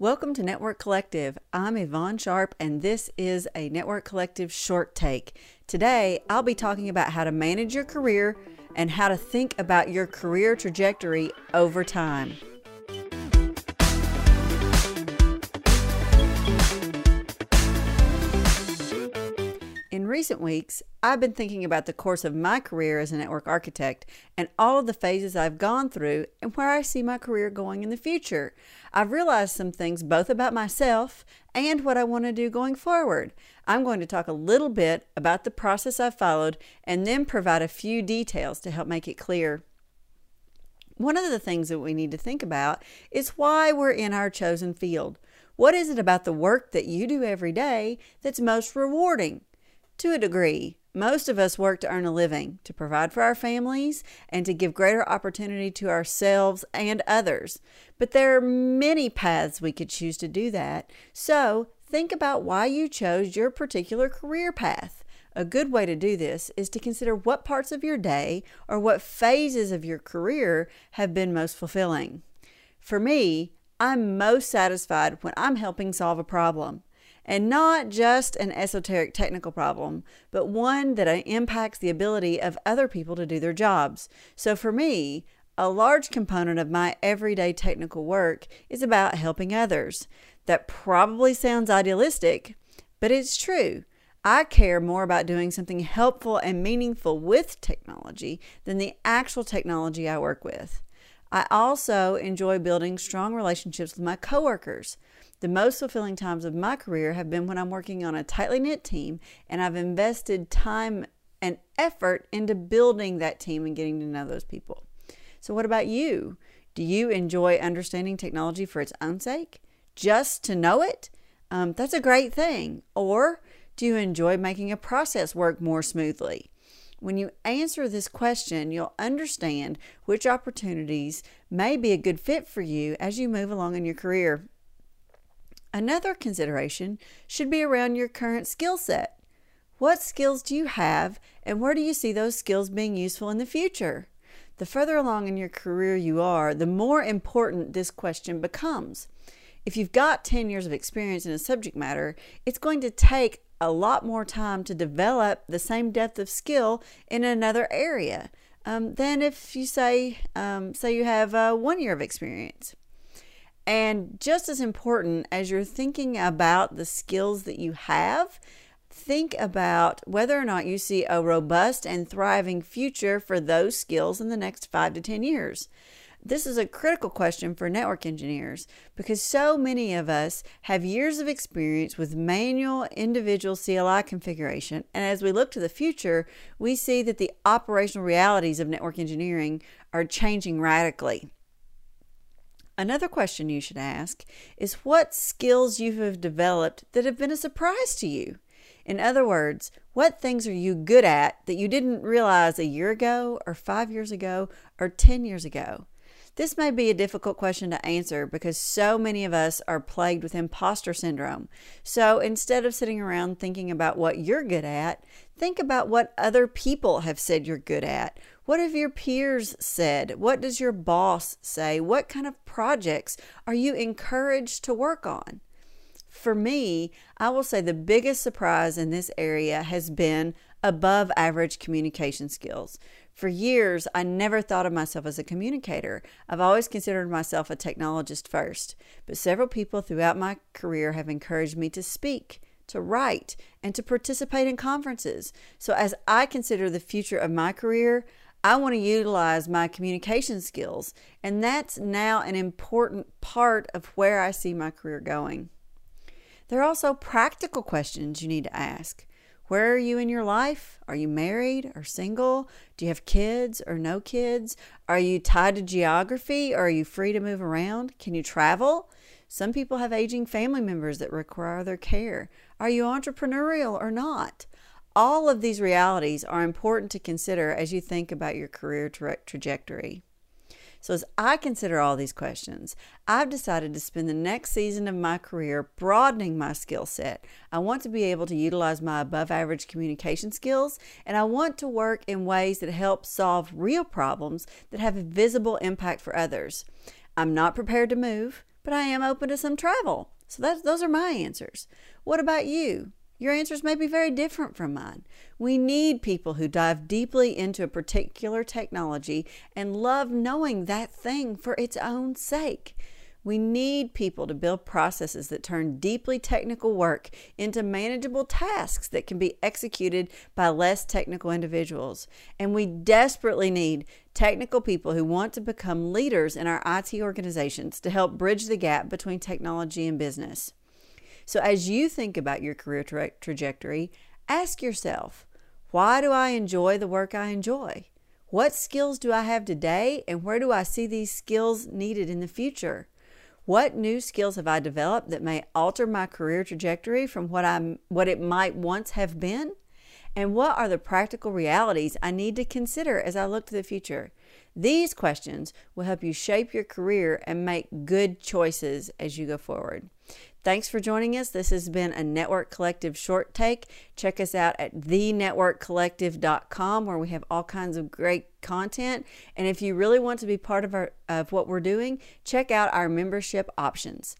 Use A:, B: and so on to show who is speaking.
A: Welcome to Network Collective. I'm Eyvonne Sharp, and this is a Network Collective short take. Today, I'll be talking about how to manage your career and how to think about your career trajectory over time. Recent weeks, I've been thinking about the course of my career as a network architect and all of the phases I've gone through and where I see my career going in the future. I've realized some things both about myself and what I want to do going forward. I'm going to talk a little bit about the process I've followed and then provide a few details to help make it clear. One of the things that we need to think about is why we're in our chosen field. What is it about the work that you do every day that's most rewarding? To a degree, most of us work to earn a living, to provide for our families, and to give greater opportunity to ourselves and others. But there are many paths we could choose to do that. So think about why you chose your particular career path. A good way to do this is to consider what parts of your day or what phases of your career have been most fulfilling. For me, I'm most satisfied when I'm helping solve a problem and not just an esoteric technical problem, but one that impacts the ability of other people to do their jobs. So for me, a large component of my everyday technical work is about helping others. That probably sounds idealistic, but it's true. I care more about doing something helpful and meaningful with technology than the actual technology I work with. I also enjoy building strong relationships with my coworkers. The most fulfilling times of my career have been when I'm working on a tightly knit team and I've invested time and effort into building that team and getting to know those people. So, what about you? Do you enjoy understanding technology for its own sake? Just to know it? Um, that's a great thing. Or do you enjoy making a process work more smoothly? When you answer this question, you'll understand which opportunities may be a good fit for you as you move along in your career. Another consideration should be around your current skill set. What skills do you have, and where do you see those skills being useful in the future? The further along in your career you are, the more important this question becomes. If you've got 10 years of experience in a subject matter, it's going to take a lot more time to develop the same depth of skill in another area um, than if you say, um, say you have uh, one year of experience. And just as important as you're thinking about the skills that you have, think about whether or not you see a robust and thriving future for those skills in the next five to 10 years. This is a critical question for network engineers because so many of us have years of experience with manual individual CLI configuration. And as we look to the future, we see that the operational realities of network engineering are changing radically. Another question you should ask is what skills you have developed that have been a surprise to you. In other words, what things are you good at that you didn't realize a year ago, or five years ago, or 10 years ago? This may be a difficult question to answer because so many of us are plagued with imposter syndrome. So instead of sitting around thinking about what you're good at, think about what other people have said you're good at. What have your peers said? What does your boss say? What kind of projects are you encouraged to work on? For me, I will say the biggest surprise in this area has been above average communication skills. For years, I never thought of myself as a communicator. I've always considered myself a technologist first, but several people throughout my career have encouraged me to speak, to write, and to participate in conferences. So, as I consider the future of my career, I want to utilize my communication skills, and that's now an important part of where I see my career going. There are also practical questions you need to ask. Where are you in your life? Are you married or single? Do you have kids or no kids? Are you tied to geography or are you free to move around? Can you travel? Some people have aging family members that require their care. Are you entrepreneurial or not? All of these realities are important to consider as you think about your career tra- trajectory. So, as I consider all these questions, I've decided to spend the next season of my career broadening my skill set. I want to be able to utilize my above average communication skills, and I want to work in ways that help solve real problems that have a visible impact for others. I'm not prepared to move, but I am open to some travel. So those are my answers. What about you? Your answers may be very different from mine. We need people who dive deeply into a particular technology and love knowing that thing for its own sake. We need people to build processes that turn deeply technical work into manageable tasks that can be executed by less technical individuals. And we desperately need technical people who want to become leaders in our IT organizations to help bridge the gap between technology and business. So, as you think about your career tra- trajectory, ask yourself why do I enjoy the work I enjoy? What skills do I have today, and where do I see these skills needed in the future? What new skills have I developed that may alter my career trajectory from what I what it might once have been? And what are the practical realities I need to consider as I look to the future? These questions will help you shape your career and make good choices as you go forward. Thanks for joining us. This has been a Network Collective short take. Check us out at thenetworkcollective.com where we have all kinds of great content. And if you really want to be part of our of what we're doing, check out our membership options.